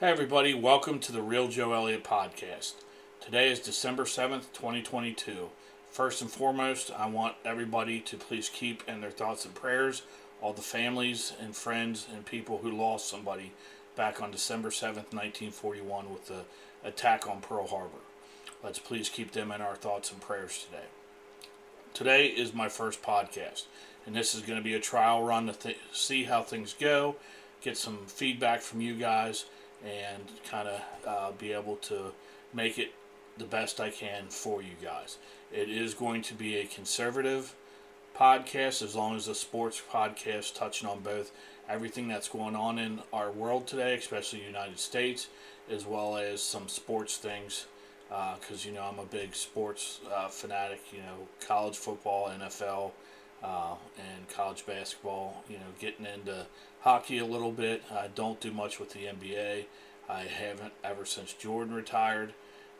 Hey, everybody, welcome to the Real Joe Elliott podcast. Today is December 7th, 2022. First and foremost, I want everybody to please keep in their thoughts and prayers all the families and friends and people who lost somebody back on December 7th, 1941, with the attack on Pearl Harbor. Let's please keep them in our thoughts and prayers today. Today is my first podcast, and this is going to be a trial run to th- see how things go, get some feedback from you guys and kind of uh, be able to make it the best I can for you guys. It is going to be a conservative podcast as long as a sports podcast touching on both everything that's going on in our world today, especially the United States, as well as some sports things. Because, uh, you know, I'm a big sports uh, fanatic, you know, college football, NFL, uh, and college basketball, you know, getting into hockey a little bit. I don't do much with the NBA. I haven't ever since Jordan retired.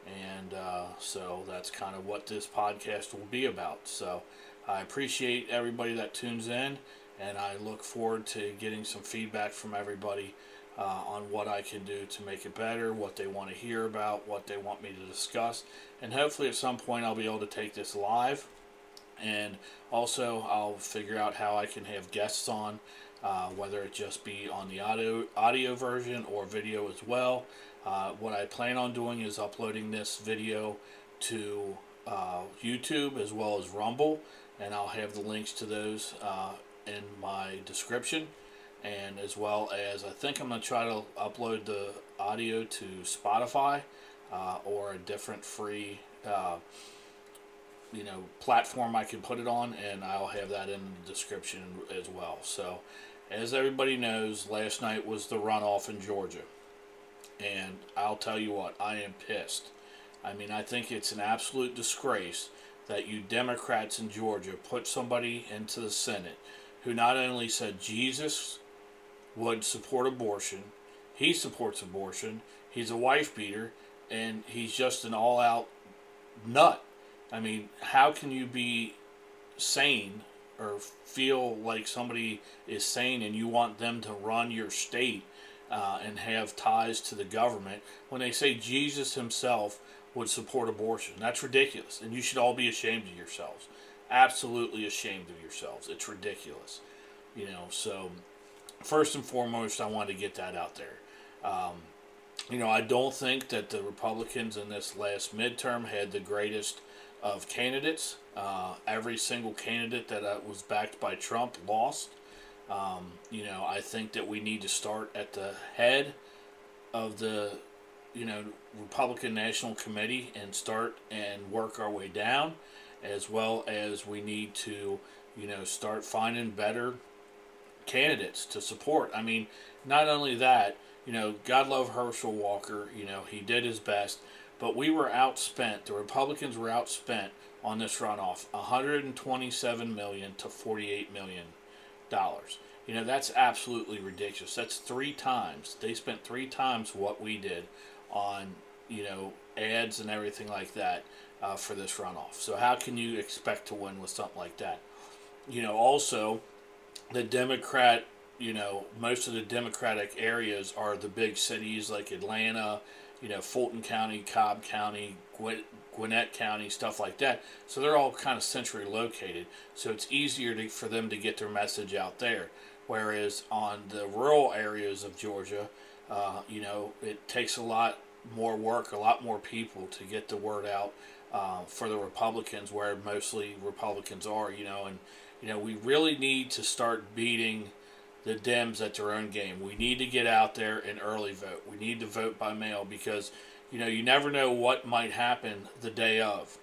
And uh, so that's kind of what this podcast will be about. So I appreciate everybody that tunes in, and I look forward to getting some feedback from everybody uh, on what I can do to make it better, what they want to hear about, what they want me to discuss. And hopefully, at some point, I'll be able to take this live. And also, I'll figure out how I can have guests on uh, whether it just be on the audio audio version or video as well. Uh, what I plan on doing is uploading this video to uh, YouTube as well as Rumble, and I'll have the links to those uh, in my description. And as well as I think I'm going to try to upload the audio to Spotify uh, or a different free you know platform I can put it on, and I'll have that in the description as well. So as everybody knows, last night was the runoff in Georgia. And I'll tell you what, I am pissed. I mean, I think it's an absolute disgrace that you Democrats in Georgia put somebody into the Senate who not only said Jesus would support abortion, he supports abortion, he's a wife beater, and he's just an all out nut. I mean, how can you be sane or feel like somebody is sane and you want them to run your state uh, and have ties to the government when they say Jesus himself would support abortion. That's ridiculous. And you should all be ashamed of yourselves. Absolutely ashamed of yourselves. It's ridiculous. You know, so first and foremost, I wanted to get that out there. Um, you know, I don't think that the Republicans in this last midterm had the greatest of candidates. Uh, every single candidate that uh, was backed by Trump lost. Um, you know, I think that we need to start at the head of the, you know, Republican National Committee and start and work our way down, as well as we need to, you know, start finding better candidates to support. I mean, not only that, you know, God love Herschel Walker. You know, he did his best, but we were outspent. The Republicans were outspent on this runoff 127 million to 48 million dollars. You know, that's absolutely ridiculous. That's three times. They spent three times what we did on, you know, ads and everything like that uh, for this runoff. So, how can you expect to win with something like that? You know, also, the Democrat, you know, most of the Democratic areas are the big cities like Atlanta, you know, Fulton County, Cobb County, Gwinnett County, stuff like that. So they're all kind of centrally located. So it's easier to, for them to get their message out there. Whereas on the rural areas of Georgia, uh, you know, it takes a lot more work, a lot more people to get the word out uh, for the Republicans, where mostly Republicans are, you know, and, you know, we really need to start beating the Dems at their own game. We need to get out there and early vote. We need to vote by mail because you know, you never know what might happen the day of.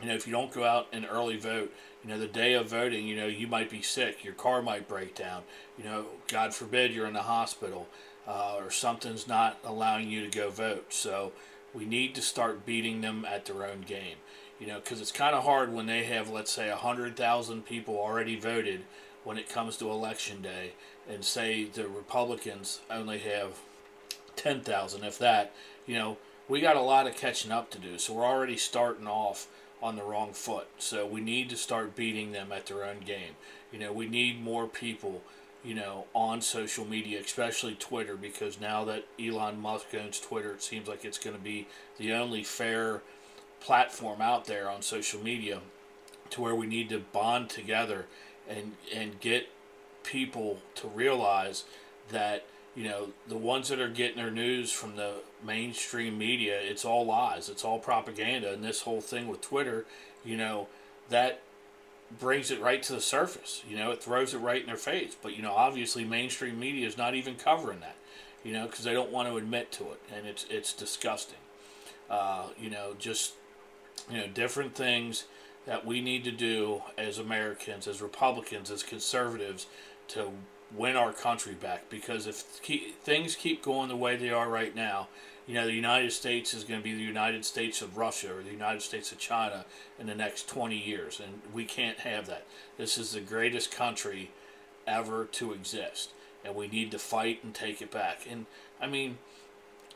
You know, if you don't go out and early vote, you know, the day of voting, you know, you might be sick, your car might break down, you know, God forbid you're in the hospital uh, or something's not allowing you to go vote. So we need to start beating them at their own game. You know, because it's kind of hard when they have, let's say, 100,000 people already voted when it comes to election day, and say the Republicans only have 10,000, if that, you know, we got a lot of catching up to do. So we're already starting off on the wrong foot. So we need to start beating them at their own game. You know, we need more people you know, on social media, especially Twitter, because now that Elon Musk owns Twitter, it seems like it's going to be the only fair platform out there on social media to where we need to bond together and and get people to realize that you know the ones that are getting their news from the mainstream media it's all lies it's all propaganda and this whole thing with twitter you know that brings it right to the surface you know it throws it right in their face. But you know obviously mainstream media is not even covering that you know because they don't want to admit to it and it's it's disgusting. Uh, you know just you know different things that we need to do as Americans, as Republicans, as conservatives to win our country back. Because if things keep going the way they are right now, you know, the United States is going to be the United States of Russia or the United States of China in the next 20 years. And we can't have that. This is the greatest country ever to exist. And we need to fight and take it back. And, I mean,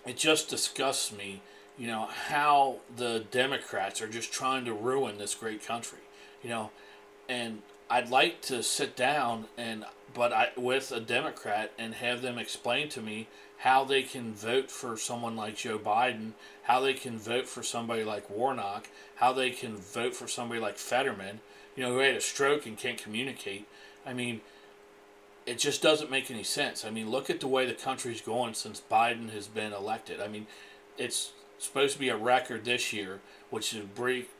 it just disgusts me you know, how the Democrats are just trying to ruin this great country, you know, and I'd like to sit down and, but I, with a Democrat and have them explain to me how they can vote for someone like Joe Biden, how they can vote for somebody like Warnock, how they can vote for somebody like Fetterman, you know, who had a stroke and can't communicate. I mean, it just doesn't make any sense. I mean, look at the way the country's going since Biden has been elected. I mean, it's supposed to be a record this year, which is break,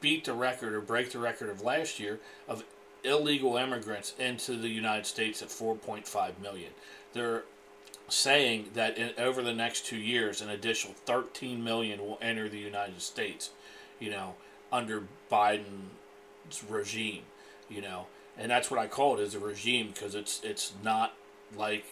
beat the record or break the record of last year of illegal immigrants into the United States at 4.5 million. They're saying that in, over the next two years, an additional 13 million will enter the United States, you know, under Biden's regime, you know, and that's what I call it as a regime because it's it's not like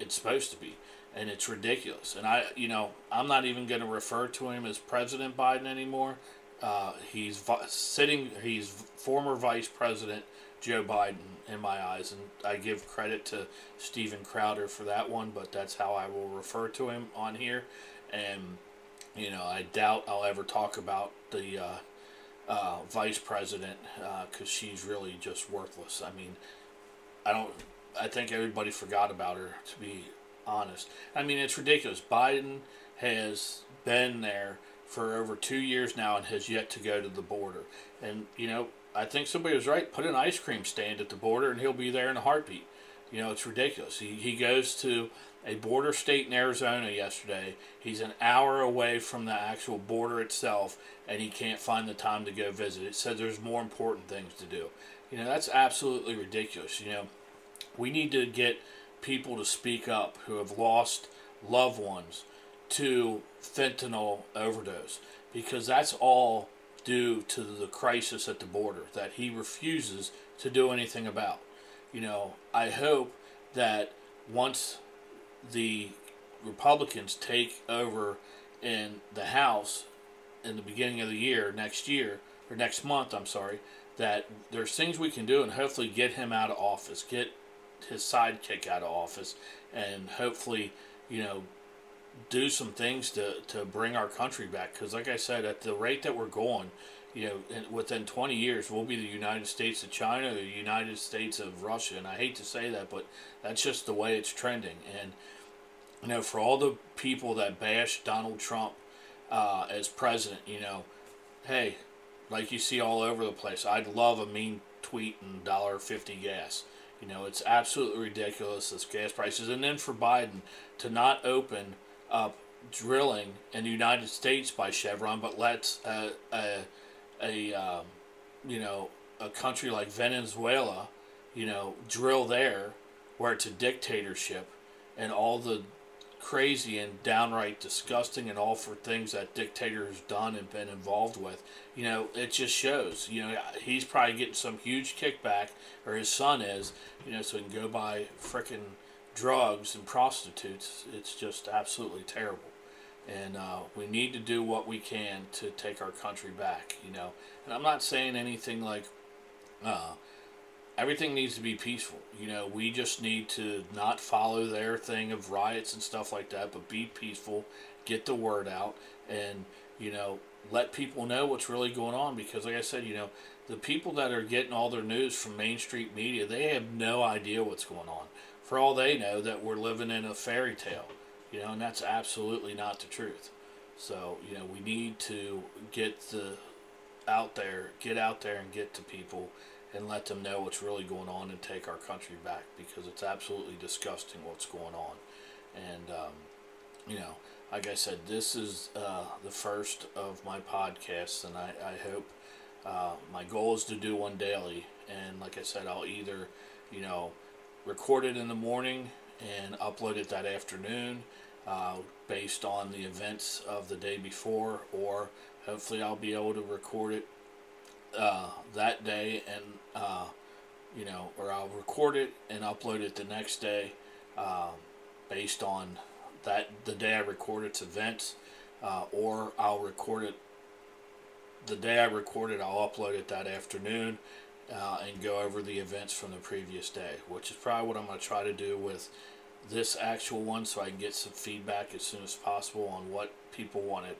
it's supposed to be and it's ridiculous. And I, you know, I'm not even going to refer to him as President Biden anymore. Uh, he's vi- sitting. He's former Vice President Joe Biden in my eyes, and I give credit to Steven Crowder for that one. But that's how I will refer to him on here. And you know, I doubt I'll ever talk about the uh, uh, Vice President because uh, she's really just worthless. I mean, I don't. I think everybody forgot about her to be honest. I mean, it's ridiculous. Biden has been there for over two years now and has yet to go to the border. And, you know, I think somebody was right. Put an ice cream stand at the border and he'll be there in a heartbeat. You know, it's ridiculous. He, he goes to a border state in Arizona yesterday. He's an hour away from the actual border itself and he can't find the time to go visit. It said there's more important things to do. You know, that's absolutely ridiculous. You know, we need to get people to speak up who have lost loved ones to fentanyl overdose because that's all due to the crisis at the border that he refuses to do anything about. You know, I hope that once the Republicans take over in the House in the beginning of the year, next year, or next month, I'm sorry, that there's things we can do and hopefully get him out of office, get his sidekick out of office and hopefully, you know, do some things to, to bring our country back. Because, like I said, at the rate that we're going, you know, within 20 years, we'll be the United States of China, the United States of Russia. And I hate to say that, but that's just the way it's trending. And, you know, for all the people that bash Donald Trump uh, as president, you know, hey, like you see all over the place, I'd love a mean tweet and $1.50 gas. You know, it's absolutely ridiculous, this gas prices. And then for Biden to not open up drilling in the United States by Chevron, but let a, a, a um, you know, a country like Venezuela, you know, drill there where it's a dictatorship and all the crazy and downright disgusting and all for things that dictator has done and been involved with. You know, it just shows. You know, he's probably getting some huge kickback, or his son is. You know, so he can go buy fricking drugs and prostitutes. It's just absolutely terrible. And uh, we need to do what we can to take our country back. You know, and I'm not saying anything like. Uh, everything needs to be peaceful. You know, we just need to not follow their thing of riots and stuff like that, but be peaceful, get the word out, and, you know, let people know what's really going on. Because, like I said, you know, the people that are getting all their news from Main Street media, they have no idea what's going on. for all they know, that we're living in a fairy tale, you know, and that's absolutely not the truth. So, you know, we need to get the out there, get out there and get to people and let them know what's really going on and take our country back because it's absolutely disgusting what's going on. And, um, you know, like I said, this is uh, the first of my podcasts, and I, I hope uh, my goal is to do one daily. And like I said, I'll either, you know, record it in the morning and upload it that afternoon uh, based on the events of the day before, or hopefully I'll be able to record it uh, that day and uh, you know, or I'll record it and upload it the next day um, based on that the day I record its events, uh, or I'll record it the day I record it. I'll upload it that afternoon uh, and go over the events from the previous day, which is probably what I'm going to try to do with this actual one, so I can get some feedback as soon as possible on what people want it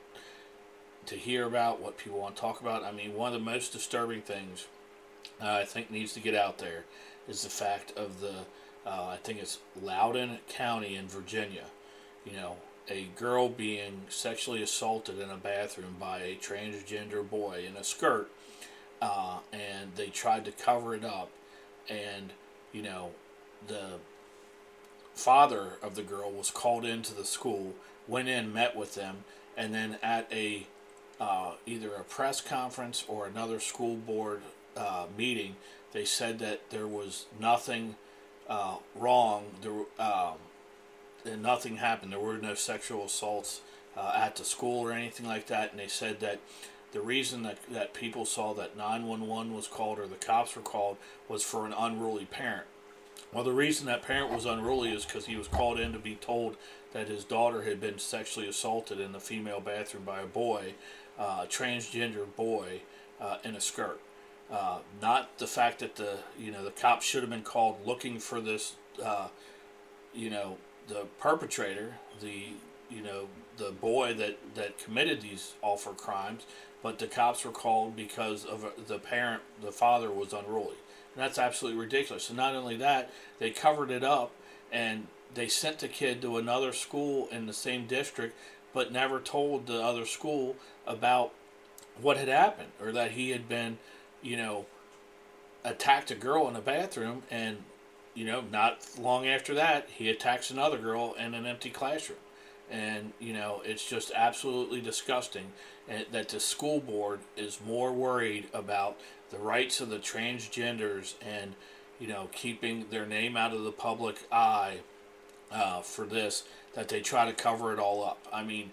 to hear about, what people want to talk about. I mean, one of the most disturbing things uh, I think needs to get out there is the fact of the, uh, I think it's Loudoun County in Virginia. You know, a girl being sexually assaulted in a bathroom by a transgender boy in a skirt, uh, and they tried to cover it up, and you know, the father of the girl was called into the school, went in, met with them, and then at a uh, either a press conference or another school board uh, meeting, they said that there was nothing uh, wrong. There, um, and nothing happened. There were no sexual assaults uh, at the school or anything like that. And they said that the reason that, that people saw that 911 was called or the cops were called was for an unruly parent. Well, the reason that parent was unruly is because he was called in to be told that his daughter had been sexually assaulted in the female bathroom by a boy, uh, transgender boy, uh, in a skirt. Uh, not the fact that the you know the cops should have been called looking for this, uh, you know, the perpetrator, the you know the boy that that committed these awful crimes, but the cops were called because of the parent, the father was unruly. And that's absolutely ridiculous. And not only that, they covered it up and they sent the kid to another school in the same district, but never told the other school about what had happened or that he had been, you know, attacked a girl in a bathroom and you know not long after that he attacks another girl in an empty classroom. And you know it's just absolutely disgusting eh, that the school board is more worried about the rights of the transgenders and you know keeping their name out of the public eye uh, for this that they try to cover it all up. I mean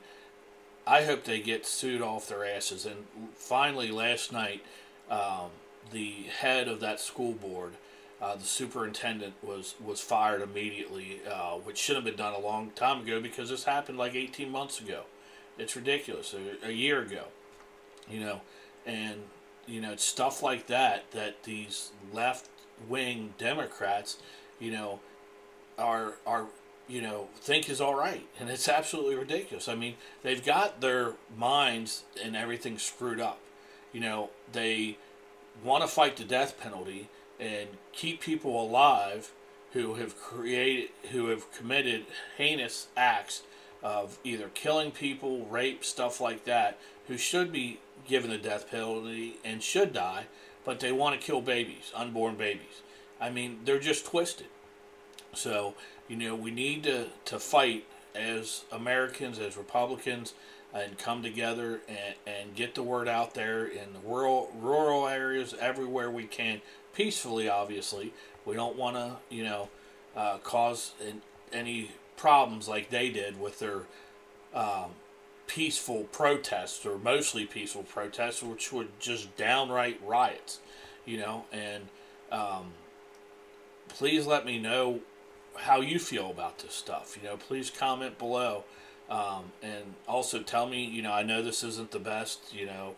i hope they get sued off their asses. And finally last night um, the head of that school board uh, the superintendent was was fired immediately, uh, which should have been done a long time ago because this happened like 18 months ago. It's ridiculous, a, a year ago, you know, and you know it's stuff like that that these left wing Democrats, you know, are are you know think is all right, and it's absolutely ridiculous. I mean, they've got their minds and everything screwed up. You know, they want to fight the death penalty and keep people alive who have created who have committed heinous acts of either killing people, rape, stuff like that, who should be given the death penalty and should die, but they want to kill babies, unborn babies. I mean, they're just twisted. So, you know, we need to, to fight as Americans, as Republicans, and come together and, and get the word out there in the rural rural areas everywhere we can peacefully obviously. We don't want to you know uh, cause an, any problems like they did with their um, peaceful protests or mostly peaceful protests which were just downright riots you know and um, please let me know how you feel about this stuff you know please comment below um, and also tell me, you know, I know this isn't the best, you know,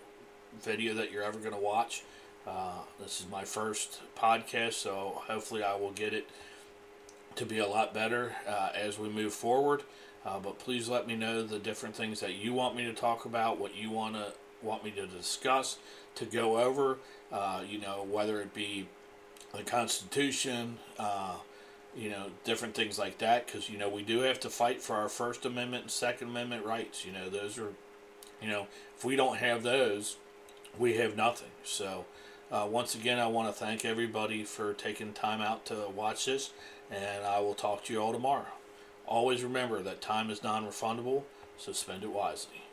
video that you're ever going to watch. Uh, this is my first podcast, so hopefully I will get it to be a lot better uh, as we move forward. Uh, but please let me know the different things that you want me to talk about, what you want to want me to discuss, to go over. Uh, you know, whether it be the Constitution, uh, you know, different things like that, because, you know, we do have to fight for our First Amendment and Second Amendment rights. You know, those are, you know, if we don't have those, we have nothing. So, uh, once again, I want to thank everybody for taking time out to watch this, and I will talk to you all tomorrow. Always remember that time is non refundable, so spend it wisely.